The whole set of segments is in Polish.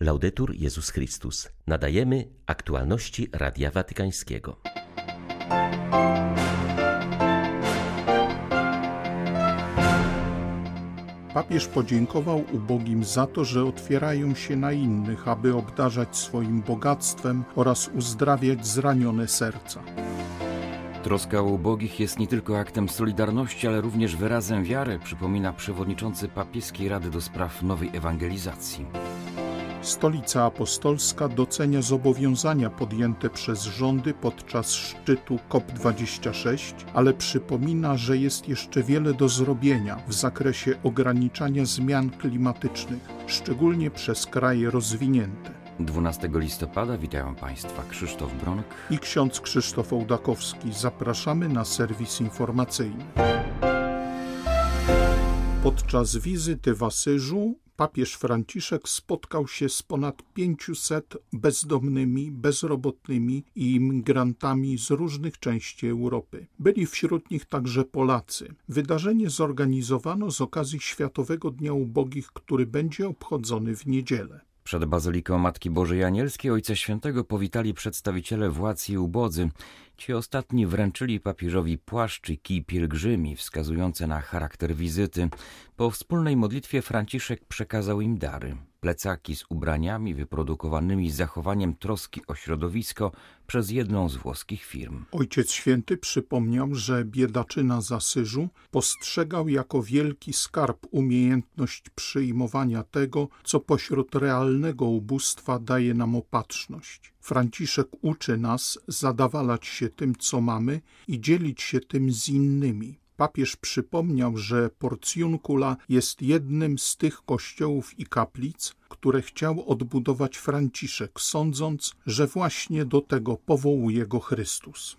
Laudetur Jezus Chrystus. Nadajemy aktualności Radia Watykańskiego. Papież podziękował ubogim za to, że otwierają się na innych, aby obdarzać swoim bogactwem oraz uzdrawiać zranione serca. Troska o ubogich jest nie tylko aktem solidarności, ale również wyrazem wiary, przypomina przewodniczący papieskiej Rady do Spraw Nowej Ewangelizacji. Stolica Apostolska docenia zobowiązania podjęte przez rządy podczas szczytu COP26, ale przypomina, że jest jeszcze wiele do zrobienia w zakresie ograniczania zmian klimatycznych, szczególnie przez kraje rozwinięte. 12 listopada witają Państwa Krzysztof Bronk i ksiądz Krzysztof Ołdakowski. Zapraszamy na serwis informacyjny. Podczas wizyty w Asyżu papież Franciszek spotkał się z ponad 500 bezdomnymi, bezrobotnymi i imigrantami z różnych części Europy. Byli wśród nich także Polacy. Wydarzenie zorganizowano z okazji Światowego Dnia Ubogich, który będzie obchodzony w niedzielę. Przed Bazyliką Matki Bożej Anielskiej Ojca Świętego powitali przedstawiciele władz i ubodzy. Ci ostatni wręczyli papieżowi płaszczyki pielgrzymi wskazujące na charakter wizyty. Po wspólnej modlitwie Franciszek przekazał im dary plecaki z ubraniami wyprodukowanymi z zachowaniem troski o środowisko przez jedną z włoskich firm. Ojciec Święty przypomniał, że biedaczyna z Asyżu postrzegał jako wielki skarb umiejętność przyjmowania tego, co pośród realnego ubóstwa daje nam opatrzność. Franciszek uczy nas zadawalać się tym, co mamy i dzielić się tym z innymi. Papież przypomniał, że Porcjunkula jest jednym z tych kościołów i kaplic, które chciał odbudować Franciszek, sądząc, że właśnie do tego powołuje go Chrystus.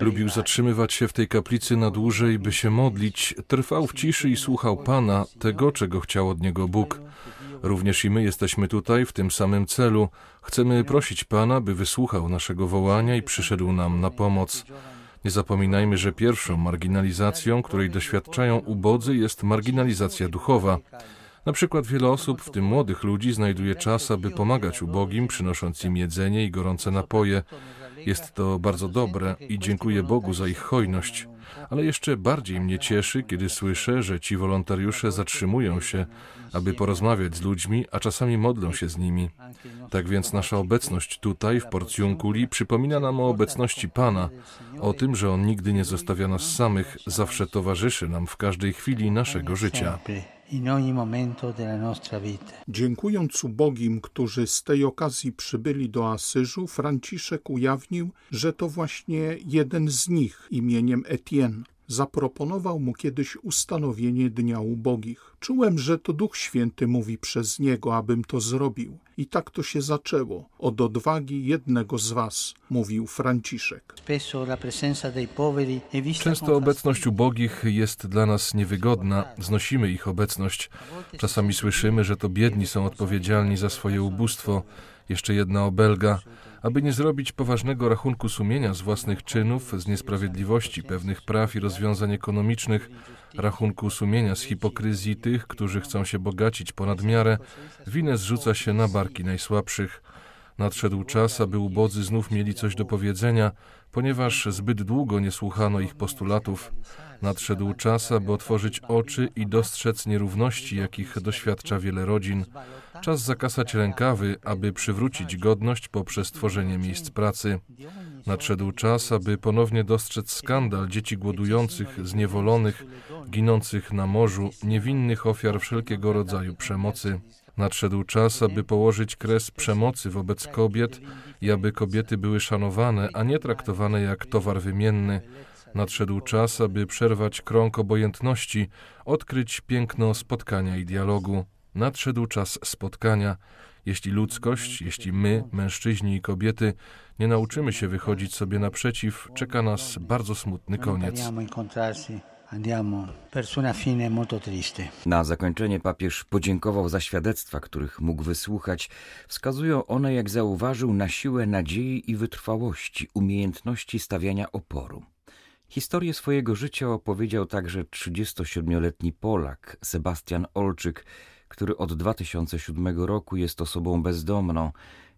Lubił zatrzymywać się w tej kaplicy na dłużej, by się modlić. Trwał w ciszy i słuchał Pana, tego, czego chciał od niego Bóg. Również i my jesteśmy tutaj w tym samym celu. Chcemy prosić Pana, by wysłuchał naszego wołania i przyszedł nam na pomoc. Nie zapominajmy, że pierwszą marginalizacją, której doświadczają ubodzy, jest marginalizacja duchowa. Na przykład wiele osób, w tym młodych ludzi, znajduje czas, aby pomagać ubogim, przynosząc im jedzenie i gorące napoje. Jest to bardzo dobre i dziękuję Bogu za ich hojność. Ale jeszcze bardziej mnie cieszy, kiedy słyszę, że ci wolontariusze zatrzymują się, aby porozmawiać z ludźmi, a czasami modlą się z nimi. Tak więc nasza obecność tutaj, w Porcjunkuli, przypomina nam o obecności Pana, o tym, że On nigdy nie zostawia nas samych, zawsze towarzyszy nam w każdej chwili naszego życia. Dziękując ubogim, którzy z tej okazji przybyli do Asyżu, Franciszek ujawnił, że to właśnie jeden z nich imieniem Etienne zaproponował mu kiedyś ustanowienie Dnia Ubogich. Czułem, że to Duch Święty mówi przez niego, abym to zrobił. I tak to się zaczęło. Od odwagi jednego z was, mówił Franciszek. Często obecność ubogich jest dla nas niewygodna, znosimy ich obecność. Czasami słyszymy, że to biedni są odpowiedzialni za swoje ubóstwo. Jeszcze jedna obelga aby nie zrobić poważnego rachunku sumienia z własnych czynów, z niesprawiedliwości pewnych praw i rozwiązań ekonomicznych, rachunku sumienia z hipokryzji tych, którzy chcą się bogacić ponad miarę, winę zrzuca się na barki najsłabszych. Nadszedł czas, aby ubodzy znów mieli coś do powiedzenia, ponieważ zbyt długo nie słuchano ich postulatów. Nadszedł czas, aby otworzyć oczy i dostrzec nierówności, jakich doświadcza wiele rodzin. Czas zakasać rękawy, aby przywrócić godność poprzez tworzenie miejsc pracy. Nadszedł czas, aby ponownie dostrzec skandal dzieci głodujących, zniewolonych, ginących na morzu, niewinnych ofiar wszelkiego rodzaju przemocy. Nadszedł czas, aby położyć kres przemocy wobec kobiet i aby kobiety były szanowane, a nie traktowane jak towar wymienny. Nadszedł czas, aby przerwać krąg obojętności, odkryć piękno spotkania i dialogu. Nadszedł czas spotkania. Jeśli ludzkość, jeśli my, mężczyźni i kobiety, nie nauczymy się wychodzić sobie naprzeciw, czeka nas bardzo smutny koniec. Na zakończenie papież podziękował za świadectwa, których mógł wysłuchać. Wskazują one, jak zauważył, na siłę nadziei i wytrwałości, umiejętności stawiania oporu. Historię swojego życia opowiedział także 37-letni Polak Sebastian Olczyk, który od 2007 roku jest osobą bezdomną.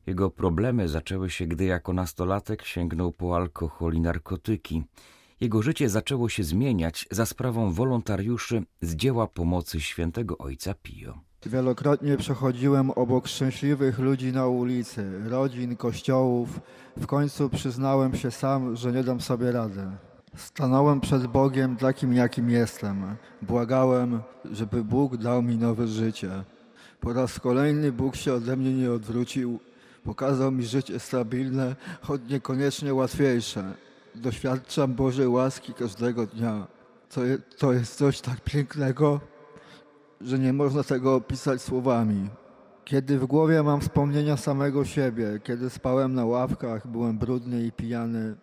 Jego problemy zaczęły się, gdy jako nastolatek sięgnął po alkohol i narkotyki. Jego życie zaczęło się zmieniać za sprawą wolontariuszy z dzieła pomocy świętego ojca Pio. Wielokrotnie przechodziłem obok szczęśliwych ludzi na ulicy, rodzin, kościołów. W końcu przyznałem się sam, że nie dam sobie rady. Stanąłem przed Bogiem takim, jakim jestem. Błagałem, żeby Bóg dał mi nowe życie. Po raz kolejny Bóg się ode mnie nie odwrócił. Pokazał mi życie stabilne, choć niekoniecznie łatwiejsze. Doświadczam Bożej łaski każdego dnia. To, je, to jest coś tak pięknego, że nie można tego opisać słowami. Kiedy w głowie mam wspomnienia samego siebie, kiedy spałem na ławkach, byłem brudny i pijany,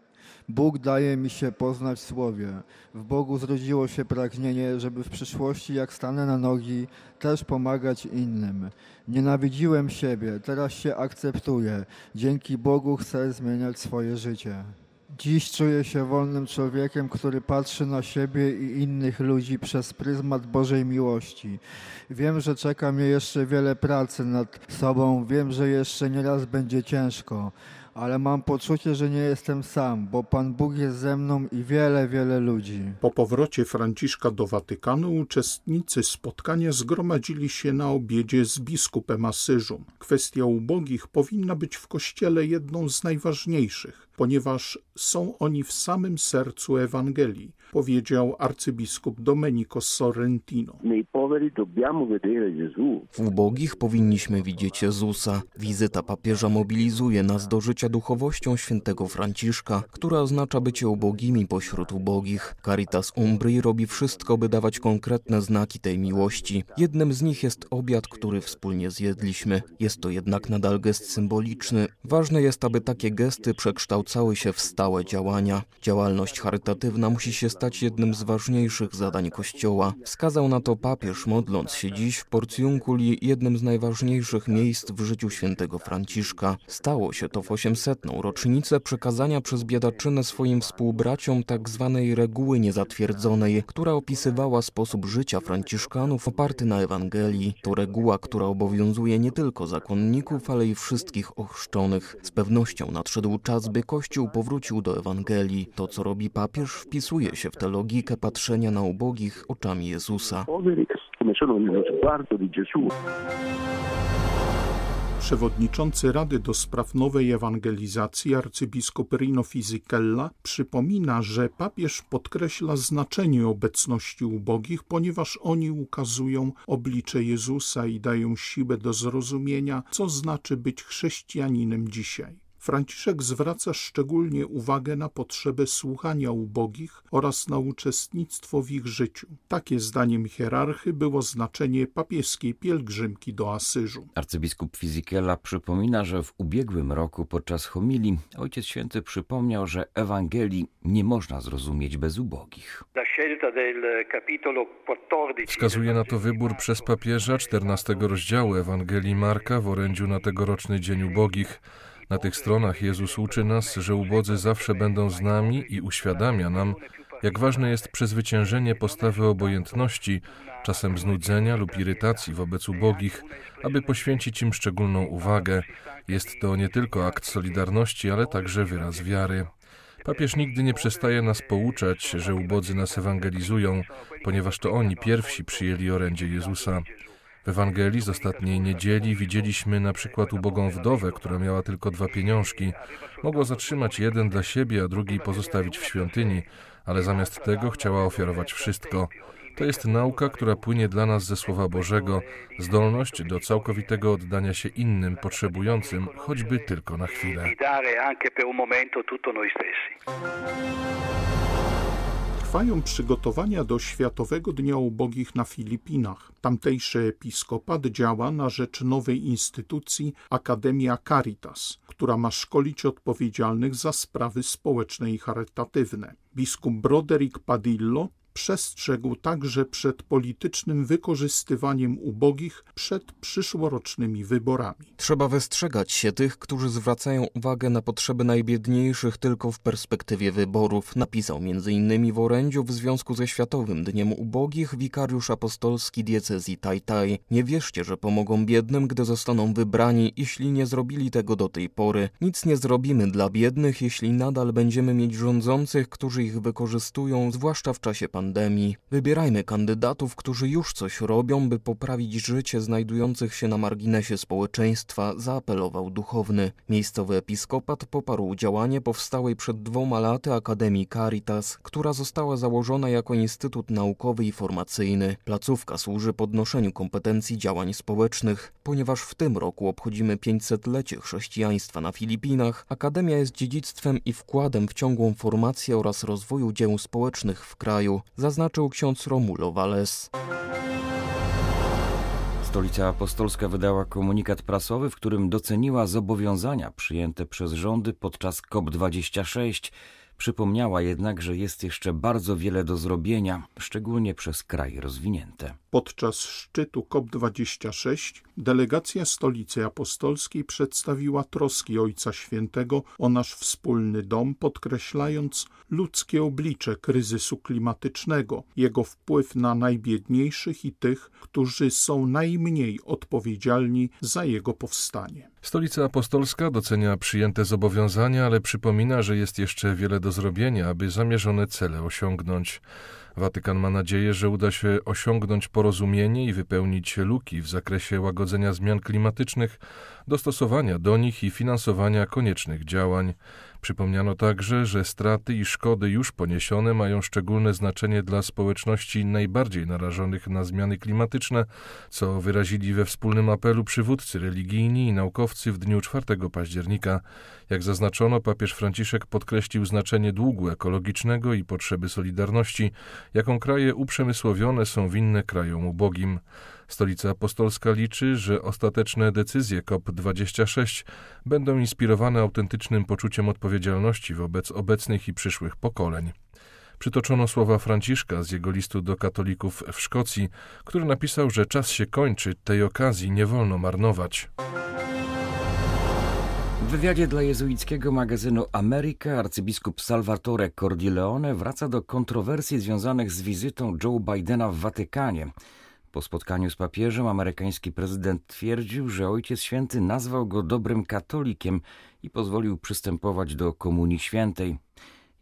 Bóg daje mi się poznać w Słowie. W Bogu zrodziło się pragnienie, żeby w przyszłości, jak stanę na nogi, też pomagać innym. Nienawidziłem siebie, teraz się akceptuję. Dzięki Bogu chcę zmieniać swoje życie. Dziś czuję się wolnym człowiekiem, który patrzy na siebie i innych ludzi przez pryzmat Bożej miłości. Wiem, że czeka mnie jeszcze wiele pracy nad sobą, wiem, że jeszcze nieraz będzie ciężko ale mam poczucie, że nie jestem sam, bo Pan Bóg jest ze mną i wiele, wiele ludzi. Po powrocie Franciszka do Watykanu uczestnicy spotkania zgromadzili się na obiedzie z biskupem Asyżu. Kwestia ubogich powinna być w Kościele jedną z najważniejszych, ponieważ są oni w samym sercu Ewangelii, powiedział arcybiskup Domenico Sorrentino. W ubogich powinniśmy widzieć Jezusa. Wizyta papieża mobilizuje nas do życia duchowością świętego Franciszka, która oznacza bycie ubogimi pośród ubogich. Caritas Umbrii robi wszystko, by dawać konkretne znaki tej miłości. Jednym z nich jest obiad, który wspólnie zjedliśmy. Jest to jednak nadal gest symboliczny. Ważne jest, aby takie gesty przekształcały się w stałe działania. Działalność charytatywna musi się stać jednym z ważniejszych zadań Kościoła. Wskazał na to papież, modląc się dziś w Porcjunkuli, jednym z najważniejszych miejsc w życiu świętego Franciszka. Stało się to w 800. rocznicę przekazania przez biedaczynę swoim współbraciom tzw. Tak reguły niezatwierdzonej, która opisywała sposób życia Franciszkanów oparty na Ewangelii. To reguła, która obowiązuje nie tylko zakonników, ale i wszystkich ochrzczonych. Z pewnością nadszedł czas, by Kościół powrócił do Ewangelii. To, co robi papież, wpisuje się w tę logikę patrzenia na ubogich oczami Jezusa. Przewodniczący Rady do Spraw Nowej Ewangelizacji arcybiskup Rino Fisichella przypomina, że papież podkreśla znaczenie obecności ubogich, ponieważ oni ukazują oblicze Jezusa i dają siłę do zrozumienia, co znaczy być chrześcijaninem dzisiaj. Franciszek zwraca szczególnie uwagę na potrzebę słuchania ubogich oraz na uczestnictwo w ich życiu. Takie zdaniem hierarchy było znaczenie papieskiej pielgrzymki do Asyżu. Arcybiskup Fizikela przypomina, że w ubiegłym roku podczas homilii Ojciec Święty przypomniał, że Ewangelii nie można zrozumieć bez ubogich. Wskazuje na to wybór przez papieża 14 rozdziału Ewangelii Marka w orędziu na tegoroczny Dzień Ubogich. Na tych stronach Jezus uczy nas, że ubodzy zawsze będą z nami i uświadamia nam, jak ważne jest przezwyciężenie postawy obojętności, czasem znudzenia lub irytacji wobec ubogich, aby poświęcić im szczególną uwagę. Jest to nie tylko akt solidarności, ale także wyraz wiary. Papież nigdy nie przestaje nas pouczać, że ubodzy nas ewangelizują, ponieważ to oni pierwsi przyjęli orędzie Jezusa. W Ewangelii z ostatniej niedzieli widzieliśmy na przykład ubogą wdowę, która miała tylko dwa pieniążki. Mogła zatrzymać jeden dla siebie, a drugi pozostawić w świątyni, ale zamiast tego chciała ofiarować wszystko. To jest nauka, która płynie dla nas ze Słowa Bożego, zdolność do całkowitego oddania się innym, potrzebującym, choćby tylko na chwilę. Trwają przygotowania do Światowego Dnia Ubogich na Filipinach. Tamtejszy episkopat działa na rzecz nowej instytucji Akademia Caritas, która ma szkolić odpowiedzialnych za sprawy społeczne i charytatywne. Biskup Broderick Padillo przestrzegł także przed politycznym wykorzystywaniem ubogich przed przyszłorocznymi wyborami. Trzeba wystrzegać się tych, którzy zwracają uwagę na potrzeby najbiedniejszych tylko w perspektywie wyborów, napisał m.in. w orędziu w związku ze Światowym Dniem Ubogich wikariusz apostolski diecezji Tajtaj. Nie wierzcie, że pomogą biednym, gdy zostaną wybrani, jeśli nie zrobili tego do tej pory. Nic nie zrobimy dla biednych, jeśli nadal będziemy mieć rządzących, którzy ich wykorzystują, zwłaszcza w czasie pandemii. Wybierajmy kandydatów, którzy już coś robią, by poprawić życie znajdujących się na marginesie społeczeństwa, zaapelował duchowny. Miejscowy episkopat poparł działanie powstałej przed dwoma laty Akademii Caritas, która została założona jako Instytut Naukowy i Formacyjny. Placówka służy podnoszeniu kompetencji działań społecznych. Ponieważ w tym roku obchodzimy 500-lecie chrześcijaństwa na Filipinach, Akademia jest dziedzictwem i wkładem w ciągłą formację oraz rozwoju dzieł społecznych w kraju, zaznaczył ksiądz Romulo Valles. Stolica Apostolska wydała komunikat prasowy, w którym doceniła zobowiązania przyjęte przez rządy podczas COP26. Przypomniała jednak, że jest jeszcze bardzo wiele do zrobienia, szczególnie przez kraje rozwinięte. Podczas szczytu COP26 delegacja Stolicy Apostolskiej przedstawiła troski Ojca Świętego o nasz wspólny dom, podkreślając ludzkie oblicze kryzysu klimatycznego, jego wpływ na najbiedniejszych i tych, którzy są najmniej odpowiedzialni za jego powstanie. Stolica Apostolska docenia przyjęte zobowiązania, ale przypomina, że jest jeszcze wiele do zrobienia, aby zamierzone cele osiągnąć. Watykan ma nadzieję, że uda się osiągnąć porozumienie i wypełnić luki w zakresie łagodzenia zmian klimatycznych, dostosowania do nich i finansowania koniecznych działań. Przypomniano także, że straty i szkody już poniesione mają szczególne znaczenie dla społeczności najbardziej narażonych na zmiany klimatyczne, co wyrazili we wspólnym apelu przywódcy religijni i naukowcy w dniu 4 października. Jak zaznaczono, papież Franciszek podkreślił znaczenie długu ekologicznego i potrzeby solidarności, jaką kraje uprzemysłowione są winne krajom ubogim. Stolica Apostolska liczy, że ostateczne decyzje COP26 będą inspirowane autentycznym poczuciem odpowiedzialności wobec obecnych i przyszłych pokoleń. Przytoczono słowa Franciszka z jego listu do katolików w Szkocji, który napisał, że czas się kończy, tej okazji nie wolno marnować. W wywiadzie dla jezuickiego magazynu Ameryka arcybiskup Salvatore Cordileone wraca do kontrowersji związanych z wizytą Joe Bidena w Watykanie. Po spotkaniu z papieżem amerykański prezydent twierdził, że Ojciec Święty nazwał go dobrym katolikiem i pozwolił przystępować do Komunii Świętej.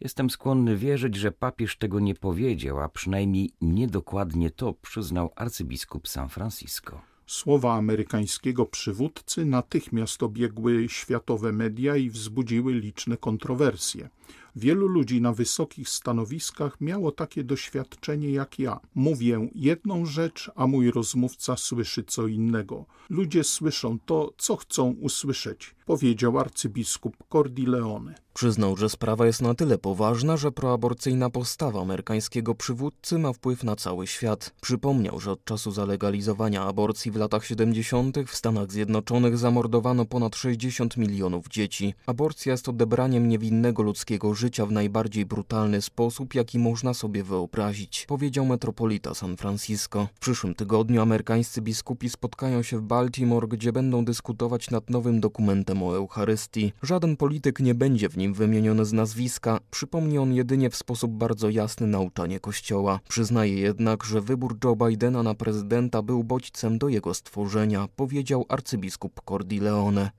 Jestem skłonny wierzyć, że papież tego nie powiedział, a przynajmniej niedokładnie to przyznał arcybiskup San Francisco. Słowa amerykańskiego przywódcy natychmiast obiegły światowe media i wzbudziły liczne kontrowersje. Wielu ludzi na wysokich stanowiskach miało takie doświadczenie jak ja. Mówię jedną rzecz, a mój rozmówca słyszy co innego. Ludzie słyszą to, co chcą usłyszeć, powiedział arcybiskup Cordileone. Przyznał, że sprawa jest na tyle poważna, że proaborcyjna postawa amerykańskiego przywódcy ma wpływ na cały świat. Przypomniał, że od czasu zalegalizowania aborcji w latach 70. w Stanach Zjednoczonych zamordowano ponad 60 milionów dzieci. Aborcja jest odebraniem niewinnego ludzkiego życia w najbardziej brutalny sposób, jaki można sobie wyobrazić, powiedział metropolita San Francisco. W przyszłym tygodniu amerykańscy biskupi spotkają się w Baltimore, gdzie będą dyskutować nad nowym dokumentem o Eucharystii. Żaden polityk nie będzie w nim wymieniony z nazwiska, przypomni on jedynie w sposób bardzo jasny nauczanie Kościoła. Przyznaje jednak, że wybór Joe Bidena na prezydenta był bodźcem do jego stworzenia, powiedział arcybiskup Cordileone.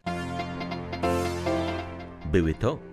Były to